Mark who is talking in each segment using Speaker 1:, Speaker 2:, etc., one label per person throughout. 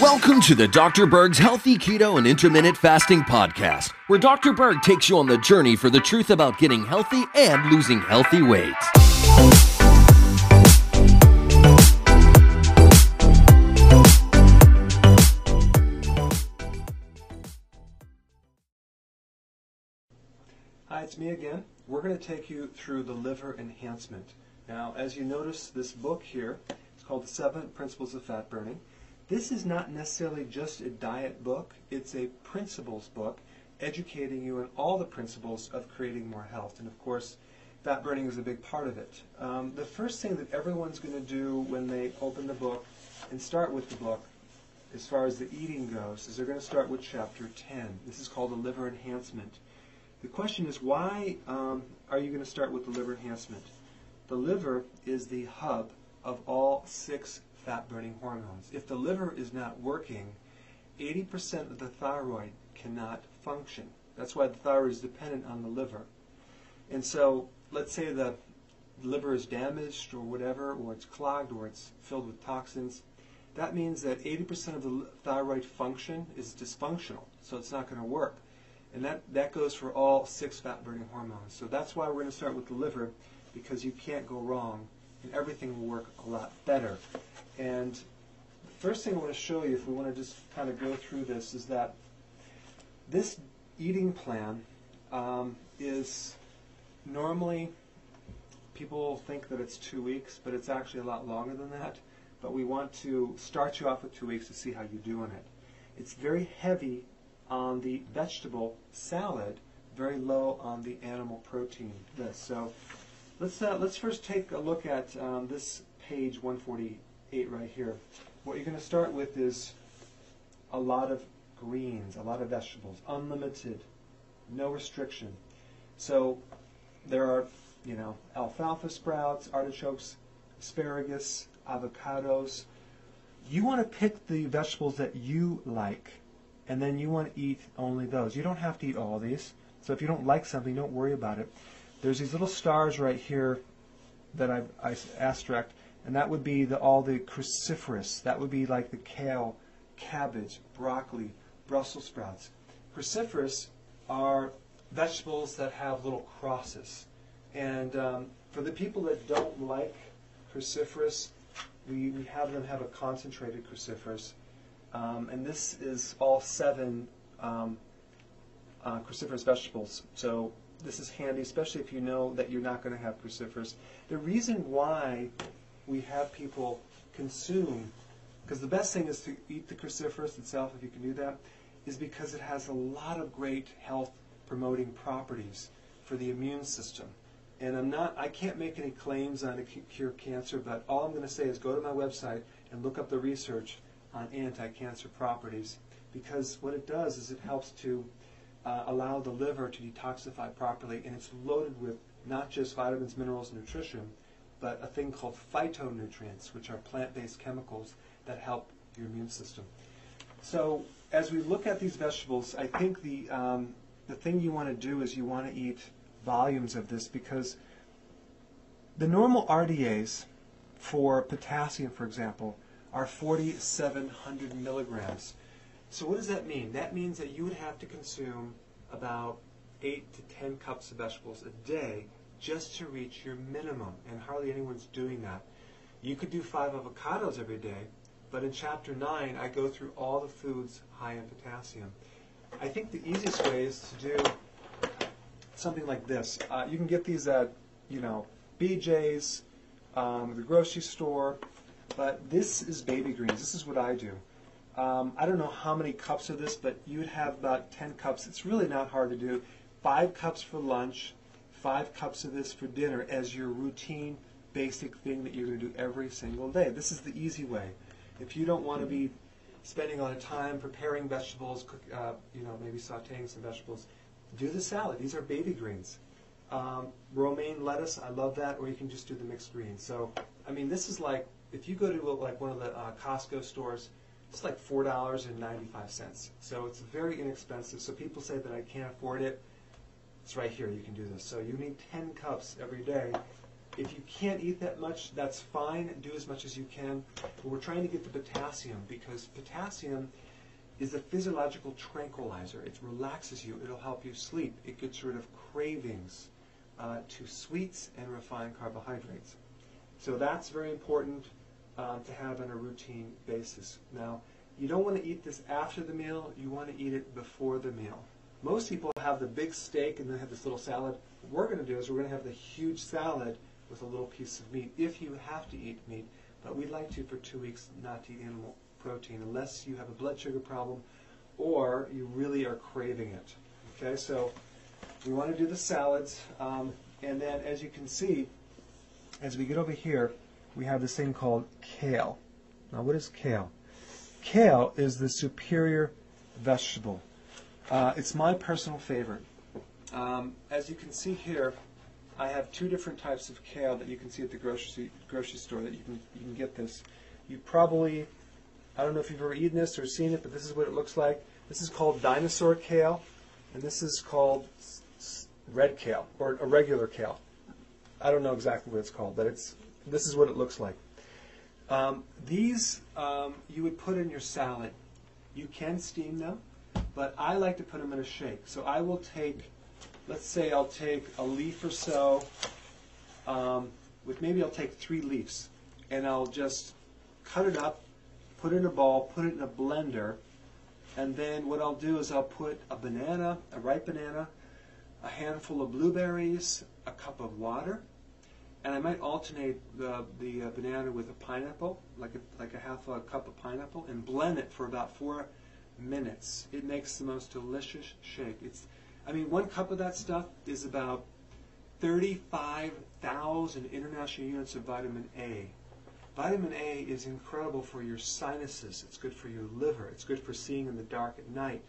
Speaker 1: Welcome to the Dr. Berg's Healthy Keto and Intermittent Fasting Podcast, where Dr. Berg takes you on the journey for the truth about getting healthy and losing healthy weight.
Speaker 2: Hi, it's me again. We're going to take you through the liver enhancement. Now, as you notice, this book here called The Seven Principles of Fat Burning. This is not necessarily just a diet book, it's a principles book educating you in all the principles of creating more health. And of course, fat burning is a big part of it. Um, the first thing that everyone's going to do when they open the book and start with the book, as far as the eating goes, is they're going to start with chapter 10. This is called the liver enhancement. The question is, why um, are you going to start with the liver enhancement? The liver is the hub of all six fat burning hormones. If the liver is not working, 80% of the thyroid cannot function. That's why the thyroid is dependent on the liver. And so, let's say the liver is damaged or whatever, or it's clogged or it's filled with toxins. That means that 80% of the thyroid function is dysfunctional, so it's not going to work. And that, that goes for all six fat burning hormones. So that's why we're going to start with the liver, because you can't go wrong and everything will work a lot better. And the first thing I want to show you, if we want to just kind of go through this, is that this eating plan um, is normally people think that it's two weeks, but it's actually a lot longer than that. But we want to start you off with two weeks to see how you're doing it. It's very heavy on the vegetable salad, very low on the animal protein list. So Let's, uh, let's first take a look at um, this page 148 right here. What you're going to start with is a lot of greens, a lot of vegetables, unlimited, no restriction. So there are, you know, alfalfa sprouts, artichokes, asparagus, avocados. You want to pick the vegetables that you like, and then you want to eat only those. You don't have to eat all these. So if you don't like something, don't worry about it there's these little stars right here that I've I asterisked, and that would be the, all the cruciferous. That would be like the kale, cabbage, broccoli, Brussels sprouts. Cruciferous are vegetables that have little crosses. And um, for the people that don't like cruciferous, we, we have them have a concentrated cruciferous. Um, and this is all seven um, uh, cruciferous vegetables. So this is handy, especially if you know that you're not going to have cruciferous. The reason why we have people consume, because the best thing is to eat the cruciferous itself, if you can do that, is because it has a lot of great health promoting properties for the immune system. And I'm not, I can't make any claims on a cure cancer, but all I'm going to say is go to my website and look up the research on anti-cancer properties, because what it does is it helps to uh, allow the liver to detoxify properly, and it's loaded with not just vitamins, minerals, nutrition, but a thing called phytonutrients, which are plant-based chemicals that help your immune system. So as we look at these vegetables, I think the um, the thing you want to do is you want to eat volumes of this because the normal RDAs for potassium, for example, are 4,700 milligrams. So what does that mean? That means that you would have to consume about 8 to 10 cups of vegetables a day just to reach your minimum, and hardly anyone's doing that. You could do five avocados every day, but in chapter 9, I go through all the foods high in potassium. I think the easiest way is to do something like this. Uh, you can get these at, you know, BJ's, um, the grocery store, but this is baby greens. This is what I do. Um, I don't know how many cups of this, but you would have about 10 cups. It's really not hard to do. Five cups for lunch, five cups of this for dinner as your routine basic thing that you're going to do every single day. This is the easy way. If you don't want to be spending a lot of time preparing vegetables, cook, uh, you know, maybe sauteing some vegetables, do the salad. These are baby greens. Um, romaine lettuce, I love that, or you can just do the mixed greens. So, I mean, this is like if you go to like one of the uh, Costco stores, it's like four dollars and ninety-five cents. So it's very inexpensive. So people say that I can't afford it. It's right here. You can do this. So you need ten cups every day. If you can't eat that much, that's fine. Do as much as you can. But we're trying to get the potassium because potassium is a physiological tranquilizer. It relaxes you. It'll help you sleep. It gets rid of cravings uh, to sweets and refined carbohydrates. So that's very important um, to have on a routine basis. Now, you don't want to eat this after the meal. You want to eat it before the meal. Most people have the big steak and then have this little salad. What we're going to do is we're going to have the huge salad with a little piece of meat if you have to eat meat. But we'd like to for two weeks not to eat animal protein unless you have a blood sugar problem or you really are craving it. Okay, so we want to do the salads. Um, and then as you can see, as we get over here, we have this thing called kale. Now, what is kale? Kale is the superior vegetable. Uh, it's my personal favorite. Um, as you can see here, I have two different types of kale that you can see at the grocery grocery store that you can you can get this. You probably I don't know if you've ever eaten this or seen it, but this is what it looks like. This is called dinosaur kale, and this is called red kale or a regular kale. I don't know exactly what it's called, but it's this is what it looks like. Um, these um, you would put in your salad. You can steam them, but I like to put them in a shake. So I will take, let's say I'll take a leaf or so, um, with maybe I'll take three leaves, and I'll just cut it up, put it in a bowl, put it in a blender, and then what I'll do is I'll put a banana, a ripe banana, a handful of blueberries, a cup of water, and I might alternate the, the uh, banana with a pineapple, like a, like a half a cup of pineapple, and blend it for about four minutes. It makes the most delicious shake. It's, I mean, one cup of that stuff is about 35,000 international units of vitamin A. Vitamin A is incredible for your sinuses. It's good for your liver. It's good for seeing in the dark at night.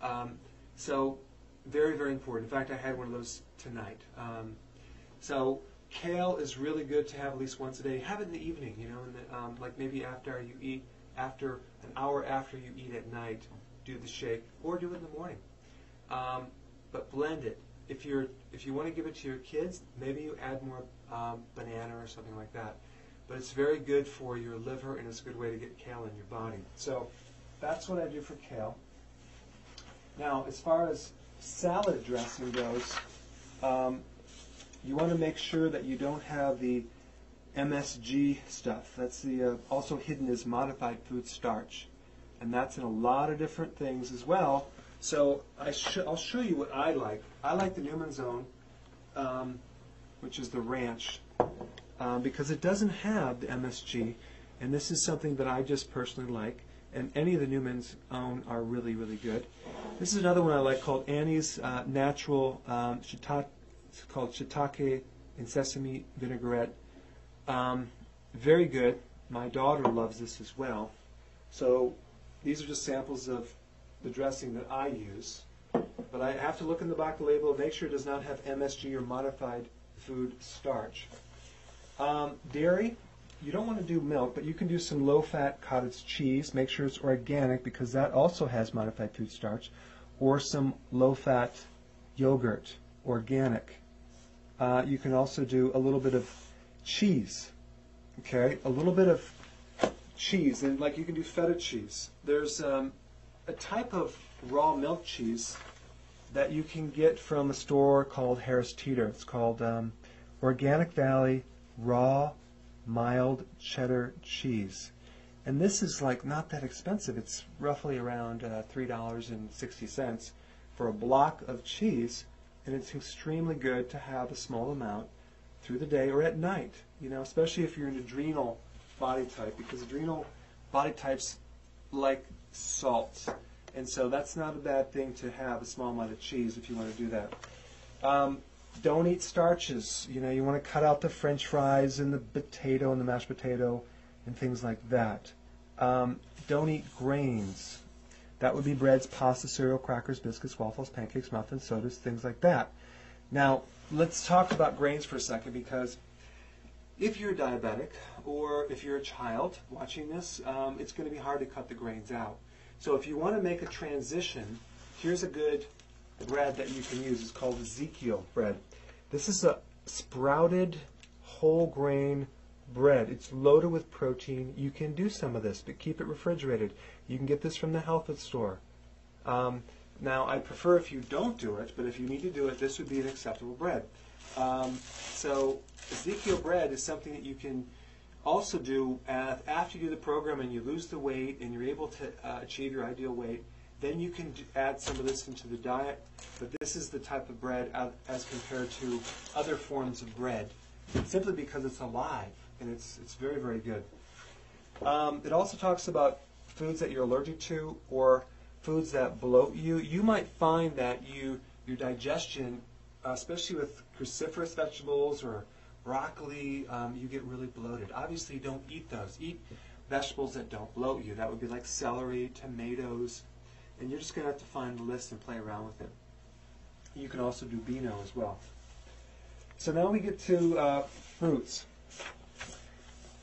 Speaker 2: Um, so, very, very important. In fact, I had one of those tonight. Um, so, kale is really good to have at least once a day. Have it in the evening, you know, the, um, like maybe after you eat, after an hour after you eat at night, do the shake, or do it in the morning. Um, but blend it. If you're if you want to give it to your kids, maybe you add more um, banana or something like that. But it's very good for your liver, and it's a good way to get kale in your body. So that's what I do for kale. Now, as far as salad dressing goes, um, you want to make sure that you don't have the MSG stuff. That's the uh, also hidden as modified food starch, and that's in a lot of different things as well. So I sh- I'll show you what I like. I like the Newman's Own, um, which is the ranch, um, because it doesn't have the MSG, and this is something that I just personally like. And any of the Newman's Own are really, really good. This is another one I like called Annie's uh, Natural um, Shiitake it's called shiitake and sesame vinaigrette. Um, very good. My daughter loves this as well. So these are just samples of the dressing that I use. But I have to look in the back of the label and make sure it does not have MSG or modified food starch. Um, dairy, you don't want to do milk, but you can do some low-fat cottage cheese. Make sure it's organic because that also has modified food starch. Or some low-fat yogurt, organic. Uh, you can also do a little bit of cheese. Okay, a little bit of cheese, and like you can do feta cheese. There's um, a type of raw milk cheese that you can get from a store called Harris Teeter. It's called um, Organic Valley Raw Mild Cheddar Cheese. And this is like not that expensive. It's roughly around uh, $3.60 for a block of cheese and it's extremely good to have a small amount through the day or at night. You know, especially if you're an adrenal body type, because adrenal body types like salt, and so that's not a bad thing to have a small amount of cheese if you want to do that. Um, don't eat starches. You know, you want to cut out the French fries and the potato and the mashed potato and things like that. Um, don't eat grains That would be breads, pasta, cereal, crackers, biscuits, waffles, pancakes, muffins, sodas, things like that. Now, let's talk about grains for a second because if you're diabetic or if you're a child watching this, um, it's going to be hard to cut the grains out. So if you want to make a transition, here's a good bread that you can use. It's called Ezekiel bread. This is a sprouted whole grain bread. It's loaded with protein. You can do some of this, but keep it refrigerated. You can get this from the health store. Um, now, I prefer if you don't do it, but if you need to do it, this would be an acceptable bread. Um, so, Ezekiel bread is something that you can also do after you do the program and you lose the weight and you're able to uh, achieve your ideal weight. Then you can add some of this into the diet, but this is the type of bread as compared to other forms of bread, simply because it's alive and it's it's very very good. Um, it also talks about foods that you're allergic to or foods that bloat you. You might find that you your digestion, especially with cruciferous vegetables or broccoli, um, you get really bloated. Obviously, don't eat those. Eat vegetables that don't bloat you. That would be like celery, tomatoes, and you're just going to have to find the list and play around with it. You can also do Beano as well. So now we get to uh, fruits.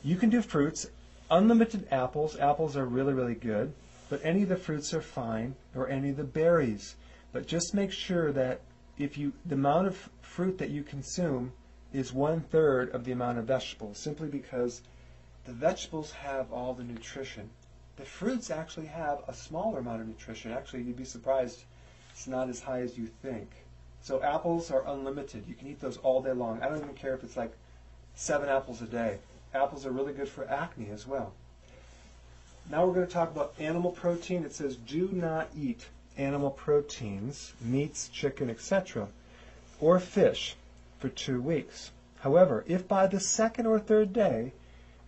Speaker 2: You can do fruits. Unlimited apples. Apples are really, really good. But any of the fruits are fine, or any of the berries. But just make sure that if you the amount of fruit that you consume is one third of the amount of vegetables, simply because the vegetables have all the nutrition. The fruits actually have a smaller amount of nutrition. Actually, you'd be surprised it's not as high as you think. So apples are unlimited. You can eat those all day long. I don't even care if it's like seven apples a day. Apples are really good for acne as well. Now we're going to talk about animal protein. It says do not eat animal proteins, meats, chicken, etc., or fish for two weeks. However, if by the second or third day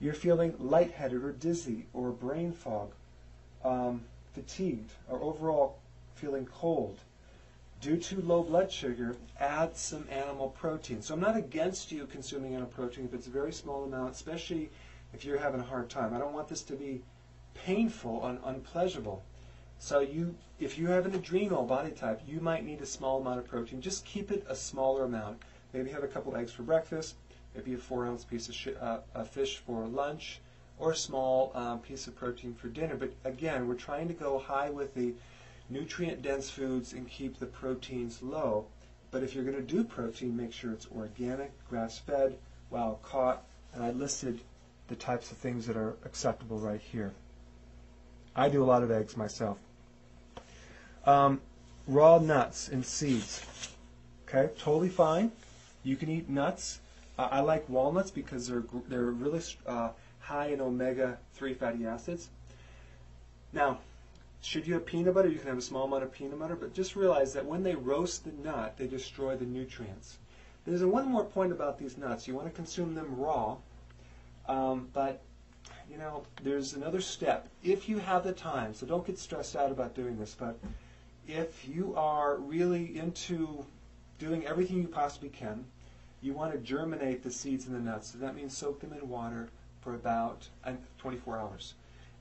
Speaker 2: you're feeling lightheaded or dizzy or brain fog, um, fatigued, or overall feeling cold, due to low blood sugar, add some animal protein. So I'm not against you consuming animal protein if it's a very small amount, especially if you're having a hard time. I don't want this to be painful and unpleasurable. So you, if you have an adrenal body type, you might need a small amount of protein. Just keep it a smaller amount. Maybe have a couple eggs for breakfast maybe a four ounce piece of uh, a fish for lunch, or a small um, piece of protein for dinner. But again, we're trying to go high with the nutrient dense foods and keep the proteins low. But if you're going to do protein, make sure it's organic, grass fed, wild caught, and I listed the types of things that are acceptable right here. I do a lot of eggs myself. Um, raw nuts and seeds. Okay, totally fine. You can eat nuts. Uh, I like walnuts because they're they're really uh, high in omega-3 fatty acids. Now, should you have peanut butter, you can have a small amount of peanut butter, but just realize that when they roast the nut, they destroy the nutrients. There's one more point about these nuts. You want to consume them raw, um, but you know, there's another step. If you have the time, so don't get stressed out about doing this, but if you are really into doing everything you possibly can, you want to germinate the seeds in the nuts. So that means soak them in water for about 24 hours.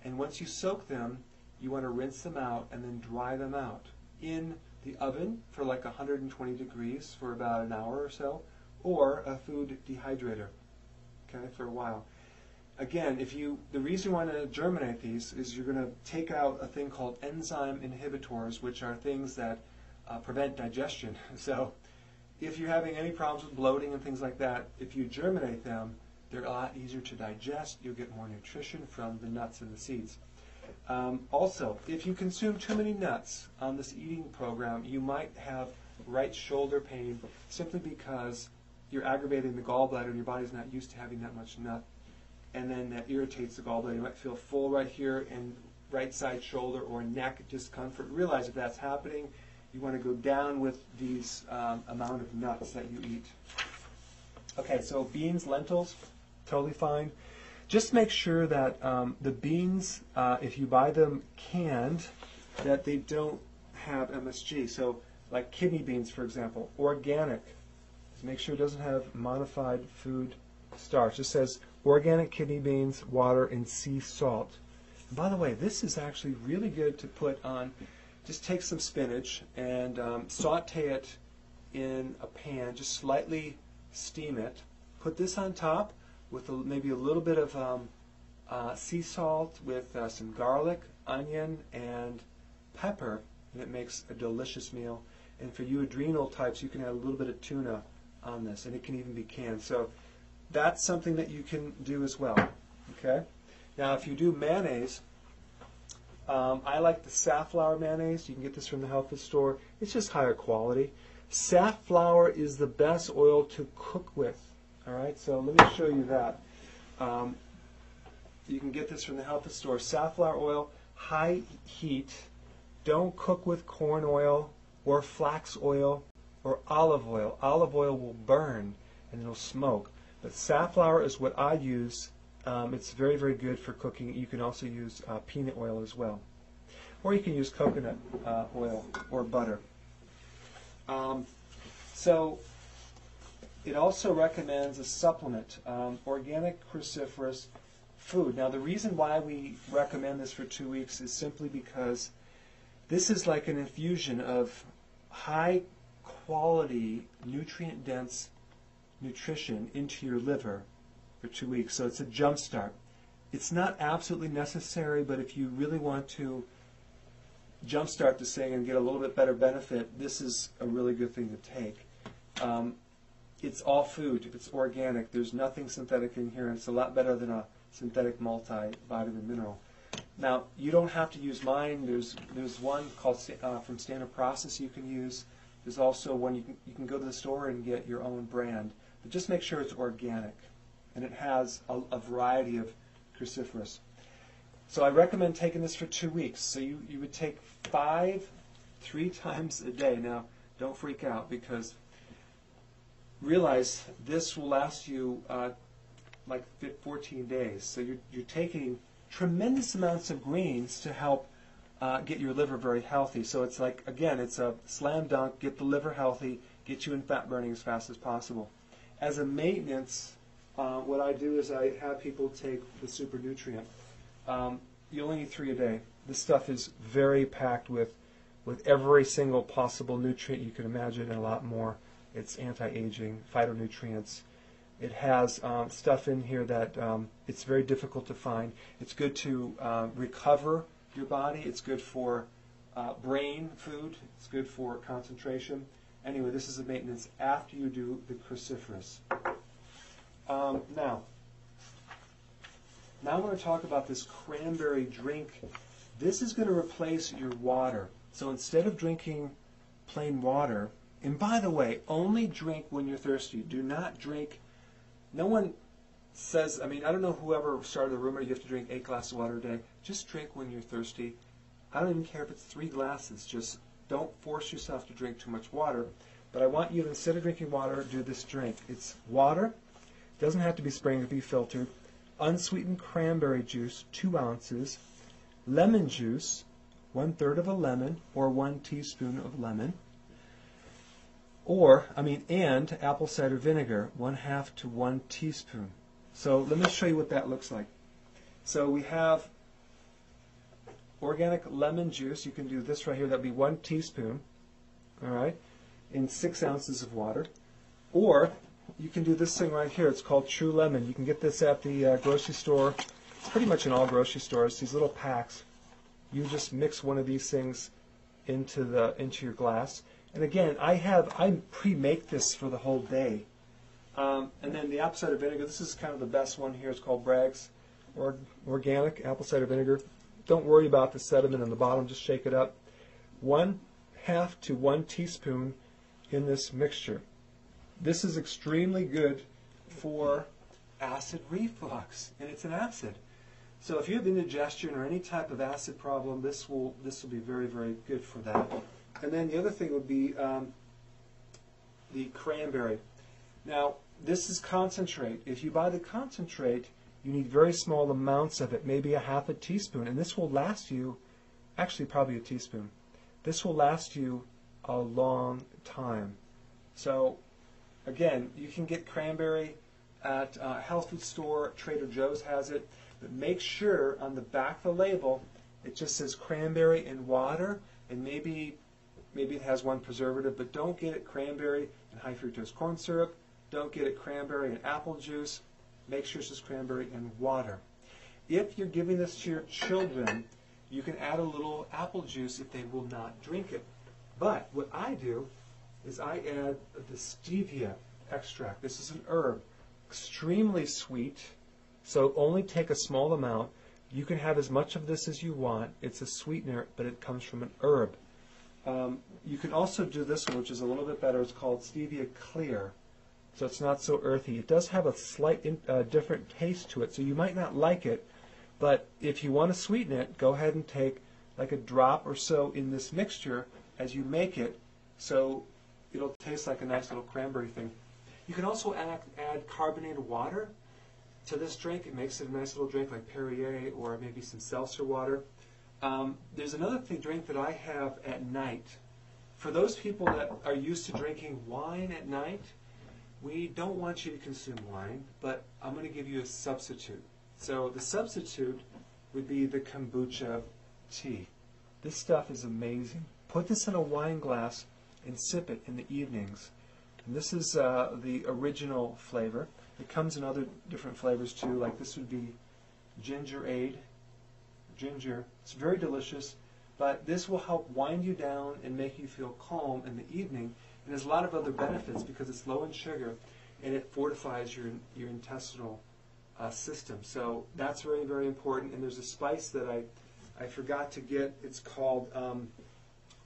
Speaker 2: And once you soak them, you want to rinse them out and then dry them out in the oven for like 120 degrees for about an hour or so, or a food dehydrator, okay, for a while. Again, if you, the reason you want to germinate these is you're going to take out a thing called enzyme inhibitors, which are things that uh, prevent digestion. So if you're having any problems with bloating and things like that, if you germinate them, they're a lot easier to digest. You'll get more nutrition from the nuts and the seeds. Um, also, if you consume too many nuts on this eating program, you might have right shoulder pain simply because you're aggravating the gallbladder and your body's not used to having that much nut. And then that irritates the gallbladder. You might feel full right here and right side shoulder or neck discomfort. Realize if that's happening, you want to go down with these um, amount of nuts that you eat. Okay, so beans, lentils, totally fine. Just make sure that um, the beans, uh, if you buy them canned, that they don't have MSG. So, like kidney beans, for example, organic. Just make sure it doesn't have modified food starch. It says organic kidney beans, water, and sea salt. by the way, this is actually really good to put on. Just take some spinach and um, saute it in a pan. Just slightly steam it. Put this on top with a, maybe a little bit of um, uh, sea salt with uh, some garlic, onion, and pepper, and it makes a delicious meal. And for you adrenal types, you can add a little bit of tuna on this, and it can even be canned. So that's something that you can do as well. Okay. Now, if you do mayonnaise, um, I like the safflower mayonnaise. You can get this from the health food store. It's just higher quality. Safflower is the best oil to cook with. All right, so let me show you that. Um, you can get this from the health store. Safflower oil, high heat. Don't cook with corn oil or flax oil or olive oil. Olive oil will burn and it'll smoke. But safflower is what I use. Um, it's very, very good for cooking. You can also use uh, peanut oil as well. Or you can use coconut uh, oil or butter. Um, so it also recommends a supplement, um, organic cruciferous food. Now, the reason why we recommend this for two weeks is simply because this is like an infusion of high quality, nutrient dense nutrition into your liver for two weeks. So it's a jump start. It's not absolutely necessary, but if you really want to jumpstart this thing and get a little bit better benefit, this is a really good thing to take. Um, it's all food. It's organic. There's nothing synthetic in here. It's a lot better than a synthetic multivitamin mineral. Now, you don't have to use mine. There's there's one called uh, from Standard Process you can use. There's also one you can you can go to the store and get your own brand, but just make sure it's organic, and it has a, a variety of cruciferous. So I recommend taking this for two weeks. So you, you would take five, three times a day. Now, don't freak out because realize this will last you uh, like 14 days. So you're, you're taking tremendous amounts of greens to help uh, get your liver very healthy. So it's like, again, it's a slam dunk, get the liver healthy, get you in fat burning as fast as possible. As a maintenance, uh, what I do is I have people take the super nutrient. Um, you only need three a day. This stuff is very packed with, with every single possible nutrient you can imagine and a lot more. It's anti-aging, phytonutrients. It has um, stuff in here that um, it's very difficult to find. It's good to uh, recover your body. It's good for uh, brain food. It's good for concentration. Anyway, this is a maintenance after you do the cruciferous. Um, now, now I'm going to talk about this cranberry drink. This is going to replace your water. So instead of drinking plain water, and by the way, only drink when you're thirsty. Do not drink. No one says, I mean, I don't know whoever started the rumor you have to drink eight glasses of water a day. Just drink when you're thirsty. I don't even care if it's three glasses. Just don't force yourself to drink too much water. But I want you instead of drinking water, do this drink. It's water. Doesn't have to be spring, it can be filtered unsweetened cranberry juice, 2 ounces, lemon juice, one third of a lemon or one teaspoon of lemon, or, I mean, and apple cider vinegar, one half to one teaspoon. So let me show you what that looks like. So we have organic lemon juice. You can do this right here. That'd be one teaspoon, all right, in six ounces of water. Or you can do this thing right here. It's called True Lemon. You can get this at the uh, grocery store, It's pretty much in all grocery stores. These little packs. You just mix one of these things into the into your glass. And again, I have I pre-make this for the whole day. Um, and then the apple cider vinegar. This is kind of the best one here. It's called Bragg's or organic apple cider vinegar. Don't worry about the sediment in the bottom. Just shake it up. One half to one teaspoon in this mixture. This is extremely good for acid reflux, and it's an acid. So if you have indigestion or any type of acid problem, this will this will be very very good for that. And then the other thing would be um, the cranberry. Now this is concentrate. If you buy the concentrate, you need very small amounts of it, maybe a half a teaspoon, and this will last you, actually probably a teaspoon. This will last you a long time. So Again, you can get cranberry at a health food store. Trader Joe's has it. But make sure on the back of the label it just says cranberry and water, and maybe maybe it has one preservative, but don't get it cranberry and high fructose corn syrup. Don't get it cranberry and apple juice. Make sure it's just cranberry and water. If you're giving this to your children, you can add a little apple juice if they will not drink it. But what I do is I add the stevia extract. This is an herb, extremely sweet, so only take a small amount. You can have as much of this as you want. It's a sweetener, but it comes from an herb. Um, you can also do this one, which is a little bit better. It's called Stevia Clear, so it's not so earthy. It does have a slight in, uh, different taste to it, so you might not like it, but if you want to sweeten it, go ahead and take like a drop or so in this mixture as you make it, so it'll taste like a nice little cranberry thing. You can also add, add carbonated water to this drink. It makes it a nice little drink like Perrier or maybe some seltzer water. Um, there's another thing, drink that I have at night. For those people that are used to drinking wine at night, we don't want you to consume wine, but I'm going to give you a substitute. So the substitute would be the kombucha tea. This stuff is amazing. Put this in a wine glass and sip it in the evenings. And this is uh, the original flavor. It comes in other different flavors too, like this would be Gingerade, ginger. It's very delicious, but this will help wind you down and make you feel calm in the evening. And there's a lot of other benefits because it's low in sugar and it fortifies your, your intestinal uh, system. So that's very, very important. And there's a spice that I, I forgot to get. It's called um,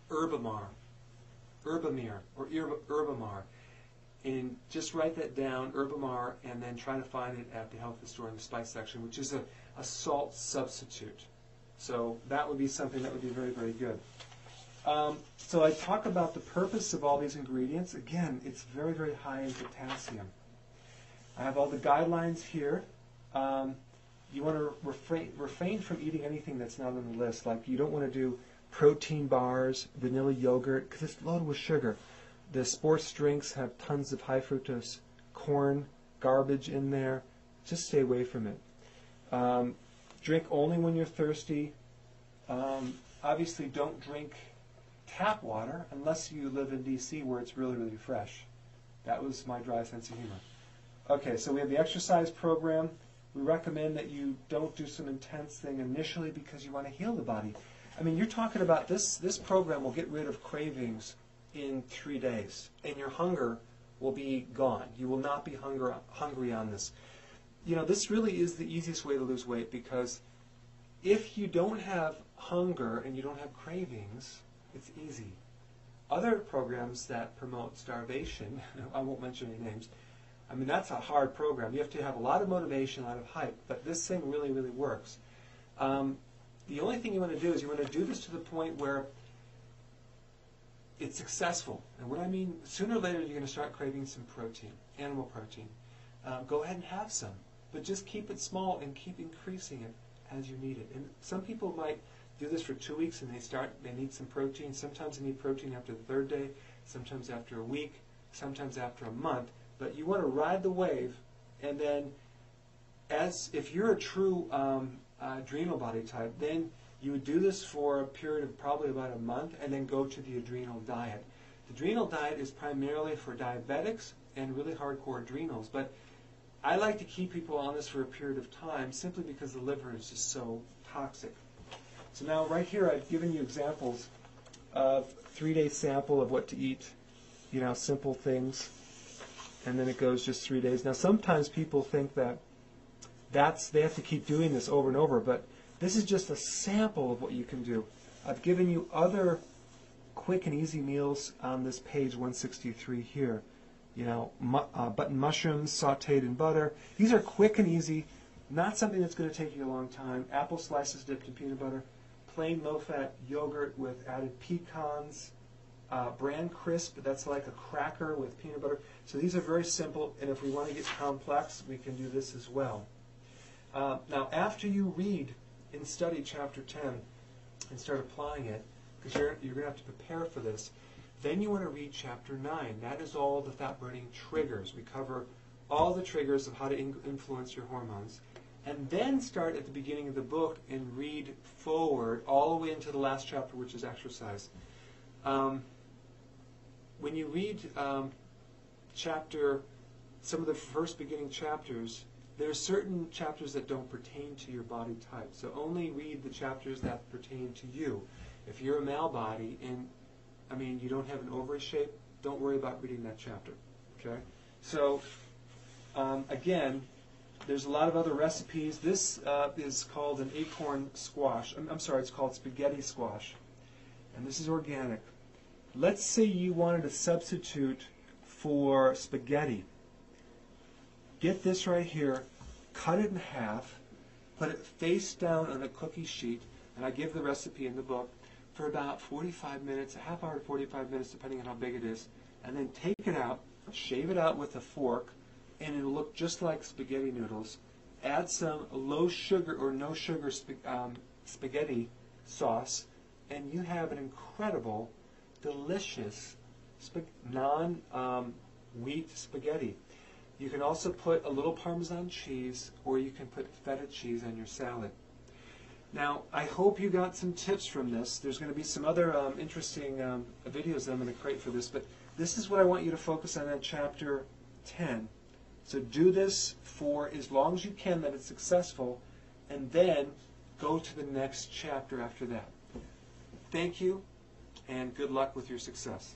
Speaker 2: Herbamar, Herbamir, or Herbamar. And just write that down, Herbamar, and then try to find it at the health store in the spice section, which is a, a salt substitute. So that would be something that would be very, very good. Um, so I talk about the purpose of all these ingredients. Again, it's very, very high in potassium. I have all the guidelines here. Um, you want to refrain, refrain from eating anything that's not on the list. Like you don't want to do protein bars, vanilla yogurt, because it's loaded with sugar. The sports drinks have tons of high fructose corn garbage in there. Just stay away from it. Um, drink only when you're thirsty. Um, obviously, don't drink tap water unless you live in DC where it's really, really fresh. That was my dry sense of humor. Okay, so we have the exercise program. We recommend that you don't do some intense thing initially because you want to heal the body. I mean, you're talking about this. This program will get rid of cravings in three days, and your hunger will be gone. You will not be hunger, hungry on this you know, this really is the easiest way to lose weight because if you don't have hunger and you don't have cravings, it's easy. Other programs that promote starvation, I won't mention any names, I mean, that's a hard program. You have to have a lot of motivation, a lot of hype, but this thing really, really works. Um, the only thing you want to do is you want to do this to the point where it's successful. And what I mean, sooner or later, you're going to start craving some protein, animal protein. Um, go ahead and have some but just keep it small and keep increasing it as you need it. And some people might do this for two weeks and they start, they need some protein. Sometimes they need protein after the third day, sometimes after a week, sometimes after a month. But you want to ride the wave and then as if you're a true um, uh, adrenal body type, then you would do this for a period of probably about a month and then go to the adrenal diet. The adrenal diet is primarily for diabetics and really hardcore adrenals, but I like to keep people on this for a period of time simply because the liver is just so toxic. So now right here I've given you examples of three-day sample of what to eat, you know, simple things, and then it goes just three days. Now sometimes people think that that's they have to keep doing this over and over, but this is just a sample of what you can do. I've given you other quick and easy meals on this page 163 here you know, mu- uh, button mushrooms sauteed in butter. These are quick and easy, not something that's going to take you a long time. Apple slices dipped in peanut butter, plain low-fat yogurt with added pecans, uh, bran crisp, that's like a cracker with peanut butter. So these are very simple, and if we want to get complex, we can do this as well. Uh, now, after you read and study chapter 10 and start applying it, because you're, you're going to have to prepare for this, then you want to read chapter 9. That is all the fat burning triggers. We cover all the triggers of how to in- influence your hormones. and then start at the beginning of the book and read forward all the way into the last chapter, which is exercise. Um, when you read um, chapter, some of the first beginning chapters, there are certain chapters that don't pertain to your body type. So only read the chapters that pertain to you. If you're a male body and, I mean, you don't have an ovary shape, don't worry about reading that chapter. Okay? So, um, again, there's a lot of other recipes. This uh, is called an acorn squash. I'm, I'm sorry, it's called spaghetti squash. And this is organic. Let's say you wanted a substitute for spaghetti. Get this right here, cut it in half, put it face down on a cookie sheet, and I give the recipe in the book, for about 45 minutes, a half hour to 45 minutes, depending on how big it is, and then take it out, shave it out with a fork, and it'll look just like spaghetti noodles. Add some low sugar or no sugar sp- um, spaghetti sauce, and you have an incredible, delicious non um, wheat spaghetti. You can also put a little Parmesan cheese, or you can put feta cheese on your salad. Now, I hope you got some tips from this. There's going to be some other um, interesting um, videos that I'm going to create for this, but this is what I want you to focus on in chapter 10. So do this for as long as you can that it's successful, and then go to the next chapter after that. Thank you, and good luck with your success.